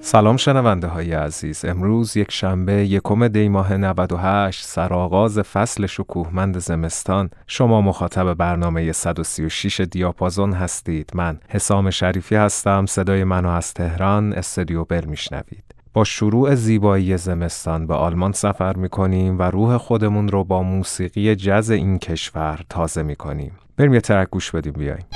سلام شنونده های عزیز. امروز یک شنبه یکم دی ماه 98 سرآغاز فصل شکوهمند زمستان. شما مخاطب برنامه 136 دیاپازون هستید. من حسام شریفی هستم. صدای منو از تهران استودیو بل میشنوید. با شروع زیبایی زمستان به آلمان سفر می کنیم و روح خودمون رو با موسیقی جز این کشور تازه می کنیم. بریم یه ترک گوش بدیم بیایم.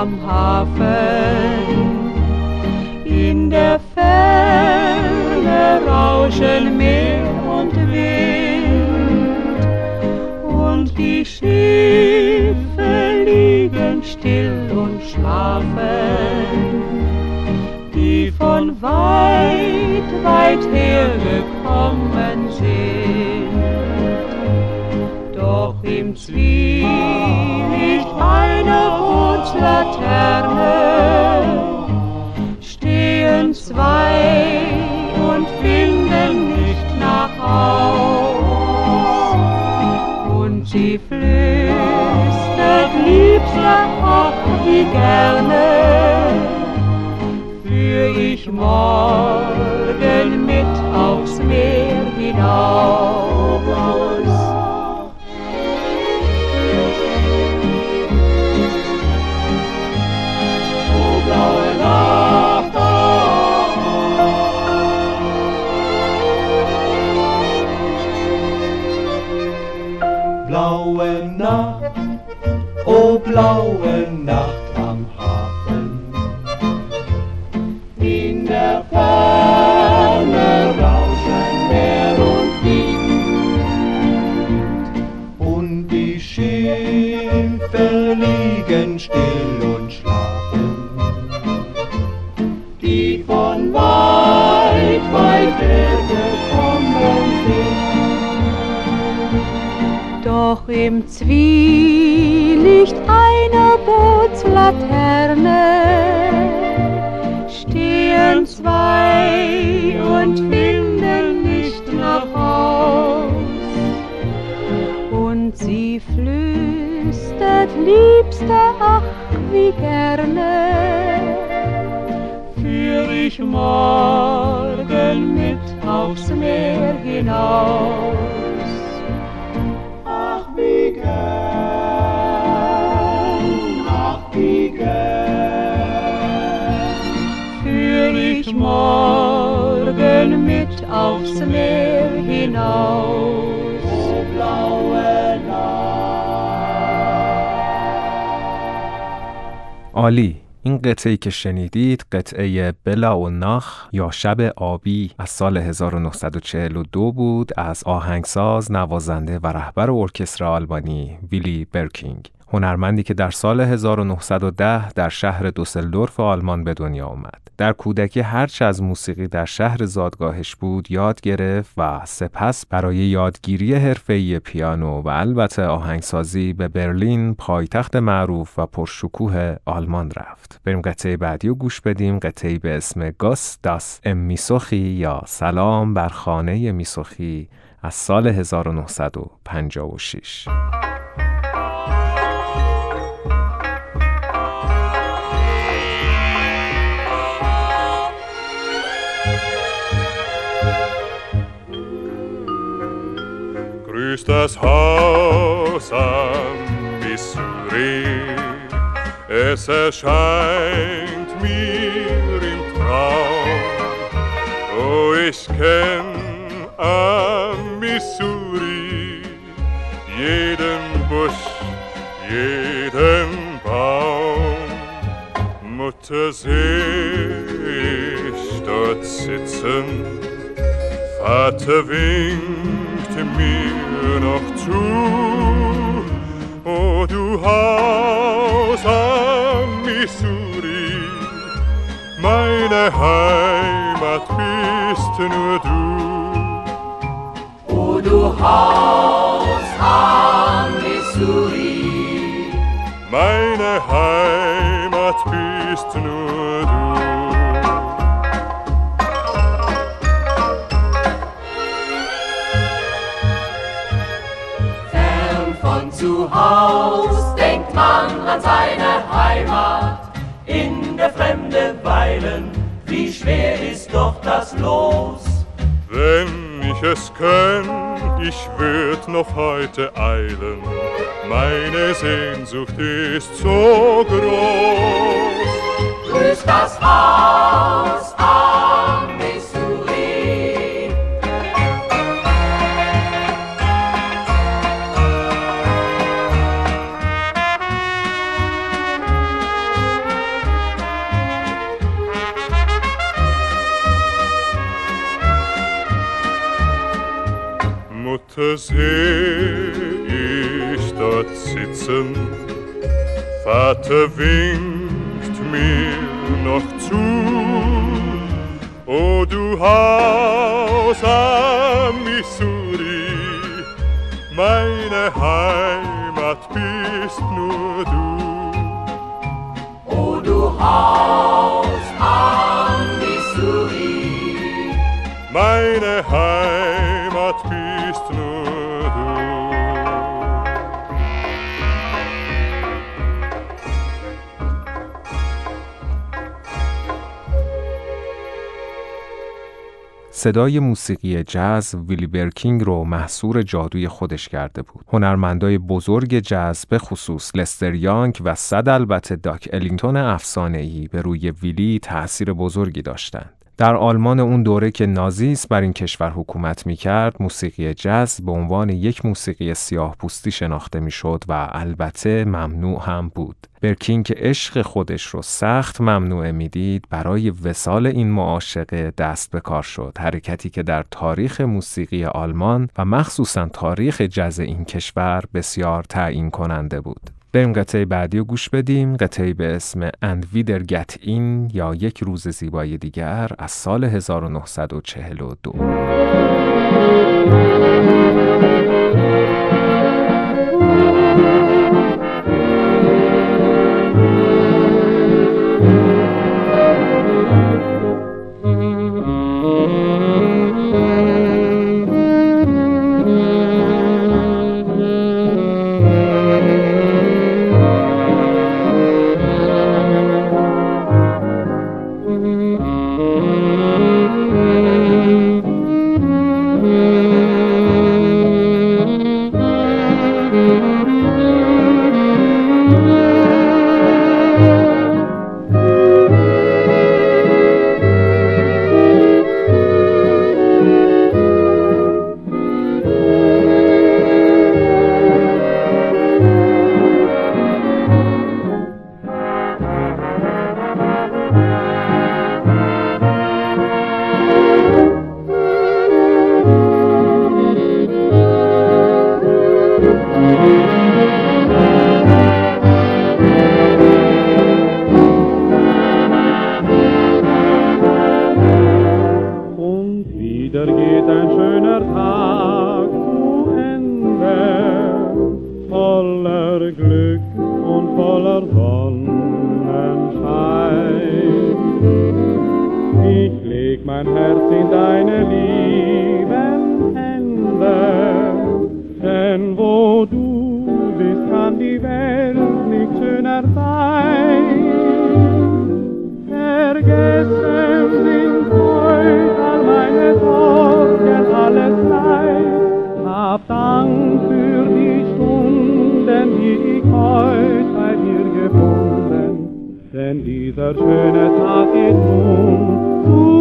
Am Hafen. In der Ferne rauschen Meer und Wind. Und die Schiffe liegen still und schlafen. Die von weit, weit her gekommen sind. Doch im Zwielicht einer Bootslaterne stehen zwei und finden nicht nach Haus. Und sie flüstert, Liebster, ach, wie gerne führ ich morgen mit aufs Meer hinaus. Oh blaue Nacht am Hafen. In der Ferne rauschen Meer und Wind. Und die Schiffe liegen still und schlafen. Die von weit, weit her gekommen sind. Doch im Zwielicht flüstert, Liebster, ach, wie gerne führ ich morgen mit aufs Meer hinaus. Ach, wie gern, ach, wie gern. führ ich morgen mit aufs Meer hinaus. عالی این قطعه که شنیدید قطعه بلا و نخ یا شب آبی از سال 1942 بود از آهنگساز، نوازنده و رهبر ارکستر آلمانی ویلی برکینگ هنرمندی که در سال 1910 در شهر دوسلدورف آلمان به دنیا آمد. در کودکی هرچه از موسیقی در شهر زادگاهش بود یاد گرفت و سپس برای یادگیری حرفه‌ای پیانو و البته آهنگسازی به برلین پایتخت معروف و پرشکوه آلمان رفت. بریم قطعه بعدی رو گوش بدیم قطعه به اسم گاس داس ام میسوخی یا سلام بر خانه میسوخی از سال 1956 grüßt das Haus am Missouri. Es erscheint mir im Traum, oh, ich kenn am Missouri jeden Busch, jeden Baum. Mutter seh ich dort sitzen, Vater winkt mir noch zu. O du Haus am Missouri, meine Heimat bist nur du. O du Haus Haus, denkt man an seine Heimat. In der Fremde weilen, wie schwer ist doch das Los. Wenn ich es könnt, ich würd noch heute eilen. Meine Sehnsucht ist so groß. Grüßt das Haus Seh ich dort sitzen, Vater winkt mir noch zu. O du Haus am Missouri, meine Heimat bist nur du. O du Haus صدای موسیقی جاز ویلی برکینگ رو محصور جادوی خودش کرده بود. هنرمندای بزرگ جاز به خصوص لستر یانگ و صد البته داک الینگتون افسانه‌ای به روی ویلی تأثیر بزرگی داشتند. در آلمان اون دوره که نازیست بر این کشور حکومت می کرد، موسیقی جاز به عنوان یک موسیقی سیاه پوستی شناخته می شد و البته ممنوع هم بود. برکین که عشق خودش رو سخت ممنوع می‌دید برای وسال این معاشقه دست به کار شد حرکتی که در تاریخ موسیقی آلمان و مخصوصا تاریخ جز این کشور بسیار تعیین کننده بود بریم قطعه بعدی رو گوش بدیم. قطعه به اسم اند ویدر گت این یا یک روز زیبای دیگر از سال 1942 wieder geht ein schöner Tag zu Ende, voller Glück und voller Sonnenschein. Ich leg mein Herz in deine lieben Hände, denn wo heut bei dir gefunden. Denn dieser schöne Tag geht nun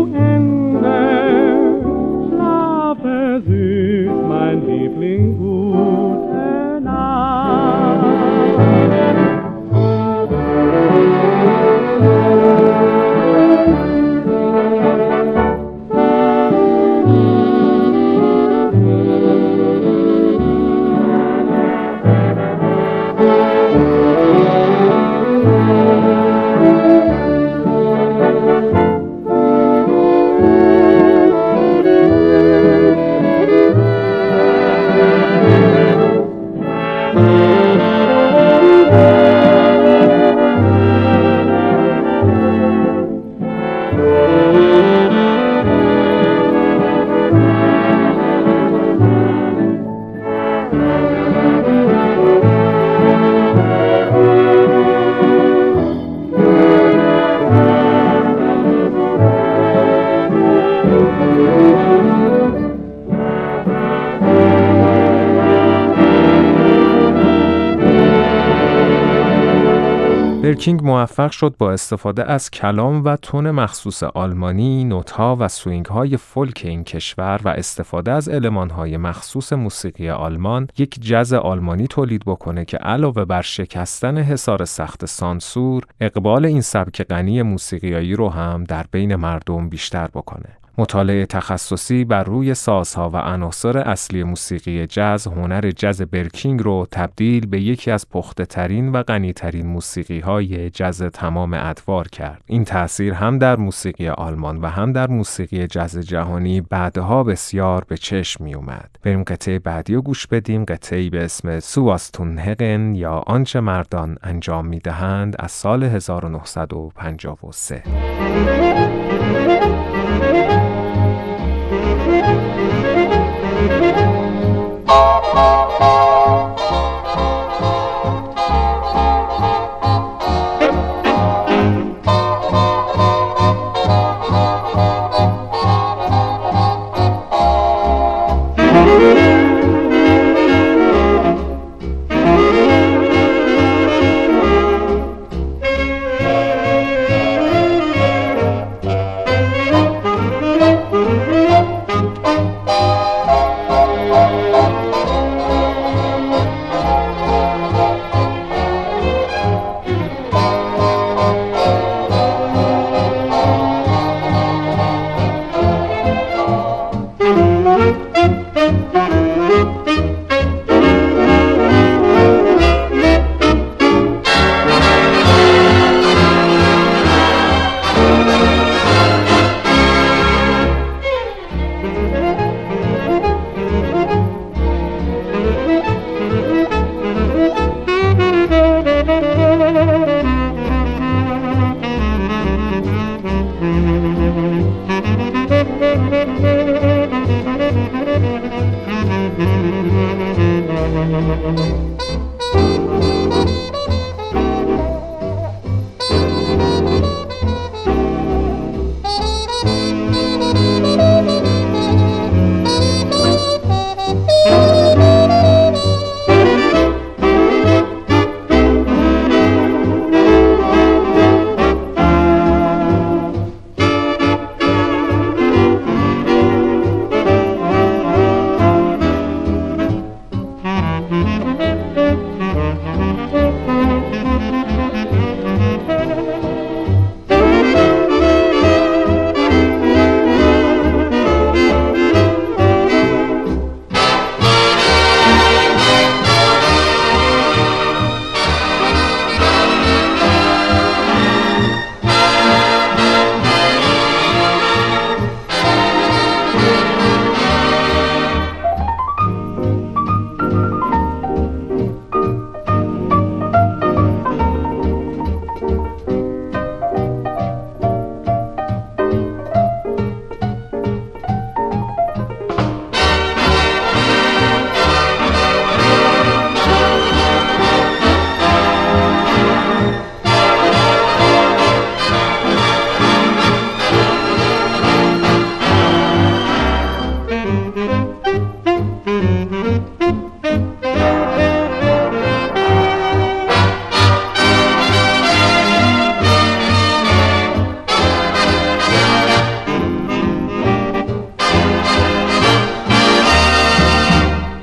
برکینگ موفق شد با استفاده از کلام و تون مخصوص آلمانی، نوتها و سوینگ های فولک این کشور و استفاده از علمان های مخصوص موسیقی آلمان یک جز آلمانی تولید بکنه که علاوه بر شکستن حصار سخت سانسور، اقبال این سبک غنی موسیقیایی رو هم در بین مردم بیشتر بکنه. مطالعه تخصصی بر روی سازها و عناصر اصلی موسیقی جز هنر جز برکینگ رو تبدیل به یکی از پخته ترین و غنی ترین موسیقی های جز تمام ادوار کرد. این تأثیر هم در موسیقی آلمان و هم در موسیقی جز جهانی بعدها بسیار به چشم می اومد. بریم قطعه بعدی رو گوش بدیم قطعه به اسم سواستون هگن یا آنچه مردان انجام می دهند از سال 1953.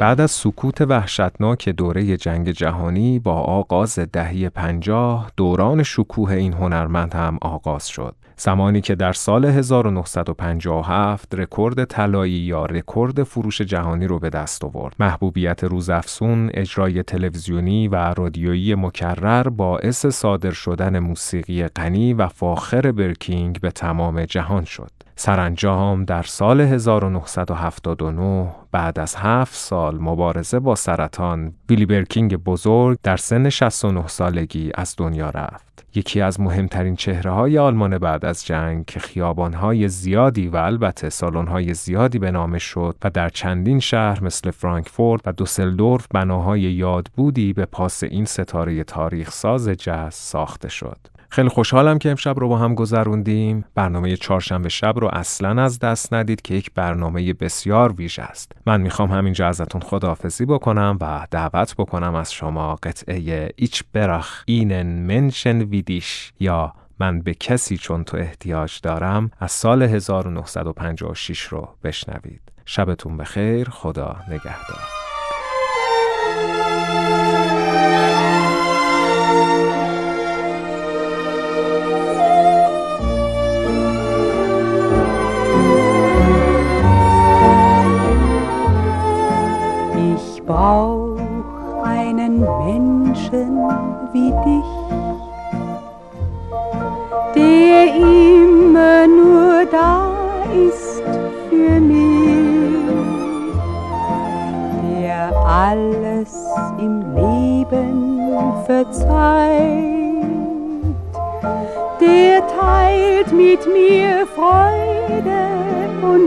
بعد از سکوت وحشتناک دوره جنگ جهانی با آغاز دهه پنجاه دوران شکوه این هنرمند هم آغاز شد. زمانی که در سال 1957 رکورد طلایی یا رکورد فروش جهانی رو به دست آورد. محبوبیت روزافزون، اجرای تلویزیونی و رادیویی مکرر باعث صادر شدن موسیقی غنی و فاخر برکینگ به تمام جهان شد. سرانجام در سال 1979 بعد از هفت سال مبارزه با سرطان ویلی برکینگ بزرگ در سن 69 سالگی از دنیا رفت. یکی از مهمترین چهره های آلمان بعد از جنگ که خیابان های زیادی و البته سالن های زیادی به نام شد و در چندین شهر مثل فرانکفورت و دوسلدورف بناهای یادبودی به پاس این ستاره تاریخ ساز جز ساخته شد. خیلی خوشحالم که امشب رو با هم گذروندیم. برنامه چهارشنبه شب رو اصلا از دست ندید که یک برنامه بسیار ویژه است. من می‌خوام همینجا ازتون خداحافظی بکنم و دعوت بکنم از شما قطعه ایچ برخ اینن منشن ویدیش یا من به کسی چون تو احتیاج دارم از سال 1956 رو بشنوید. شبتون بخیر خدا نگهدار.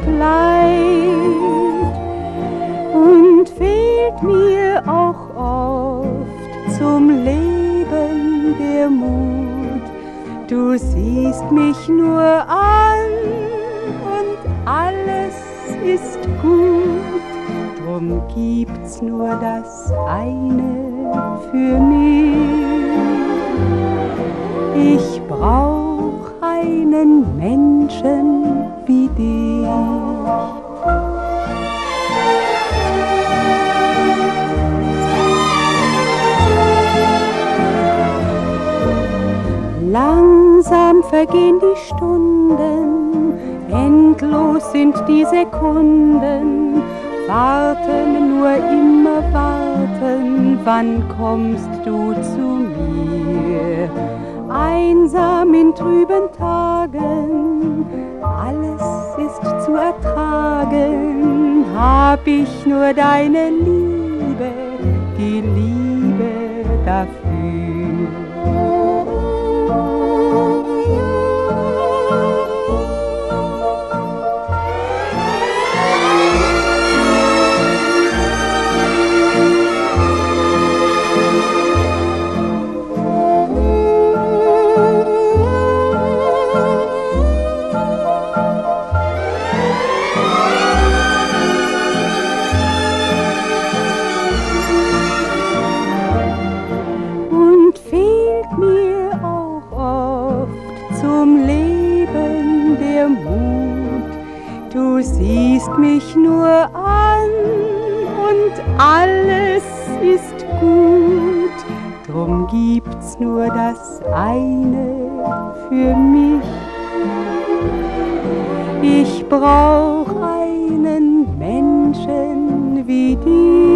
Und Leid und fehlt mir auch oft zum Leben der Mut. Du siehst mich nur an und alles ist gut. Drum gibt's nur das eine für mich. Ich brauch einen Menschen wie dich. Langsam vergehen die Stunden, endlos sind die Sekunden. Warten, nur immer warten, wann kommst du zu mir? Einsam in trüben Tagen, alles ertragen, hab ich nur deine Liebe, die Liebe dafür. An und alles ist gut. Drum gibt's nur das eine für mich. Ich brauch einen Menschen wie dich.